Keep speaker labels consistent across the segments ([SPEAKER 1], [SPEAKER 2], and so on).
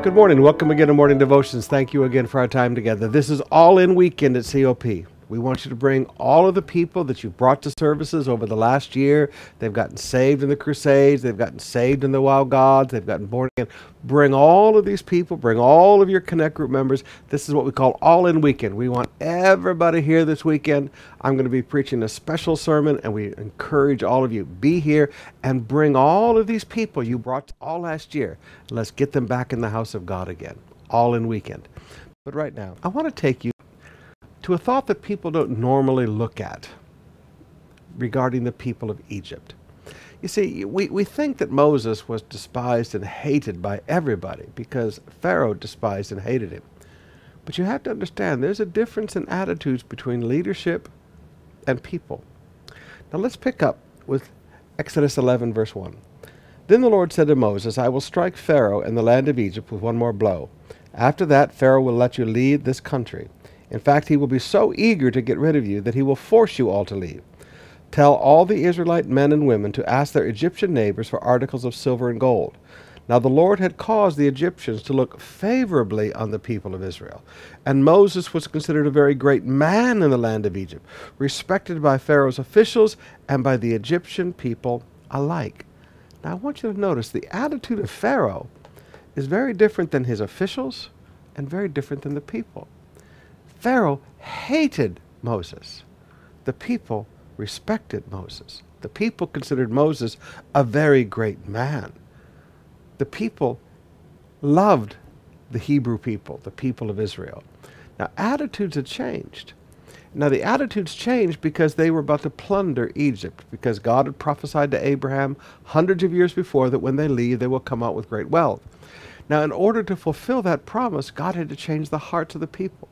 [SPEAKER 1] Good morning. Welcome again to Morning Devotions. Thank you again for our time together. This is all in weekend at COP. We want you to bring all of the people that you've brought to services over the last year. They've gotten saved in the Crusades, they've gotten saved in the Wild Gods, they've gotten born again. Bring all of these people, bring all of your Connect Group members. This is what we call All In Weekend. We want everybody here this weekend. I'm going to be preaching a special sermon, and we encourage all of you be here and bring all of these people you brought all last year. Let's get them back in the house of God again. All in weekend. But right now, I want to take you to a thought that people don't normally look at regarding the people of Egypt. You see, we, we think that Moses was despised and hated by everybody because Pharaoh despised and hated him. But you have to understand there's a difference in attitudes between leadership and people. Now let's pick up with Exodus 11, verse 1. Then the Lord said to Moses, I will strike Pharaoh and the land of Egypt with one more blow. After that, Pharaoh will let you leave this country. In fact, he will be so eager to get rid of you that he will force you all to leave. Tell all the Israelite men and women to ask their Egyptian neighbors for articles of silver and gold. Now the Lord had caused the Egyptians to look favorably on the people of Israel. And Moses was considered a very great man in the land of Egypt, respected by Pharaoh's officials and by the Egyptian people alike. Now I want you to notice the attitude of Pharaoh is very different than his officials and very different than the people. Pharaoh hated Moses. The people respected Moses. The people considered Moses a very great man. The people loved the Hebrew people, the people of Israel. Now, attitudes had changed. Now, the attitudes changed because they were about to plunder Egypt, because God had prophesied to Abraham hundreds of years before that when they leave, they will come out with great wealth. Now, in order to fulfill that promise, God had to change the hearts of the people.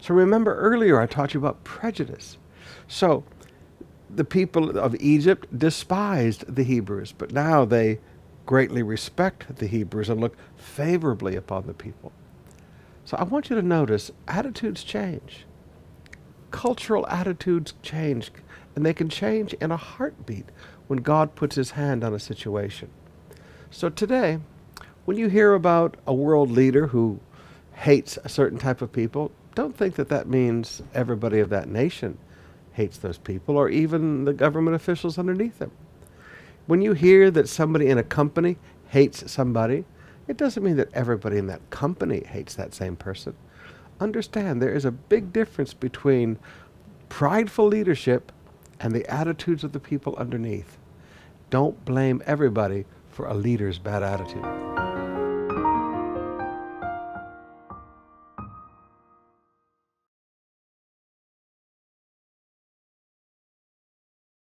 [SPEAKER 1] So remember earlier I taught you about prejudice. So the people of Egypt despised the Hebrews, but now they greatly respect the Hebrews and look favorably upon the people. So I want you to notice attitudes change. Cultural attitudes change, and they can change in a heartbeat when God puts his hand on a situation. So today, when you hear about a world leader who hates a certain type of people, don't think that that means everybody of that nation hates those people or even the government officials underneath them. When you hear that somebody in a company hates somebody, it doesn't mean that everybody in that company hates that same person. Understand there is a big difference between prideful leadership and the attitudes of the people underneath. Don't blame everybody for a leader's bad attitude.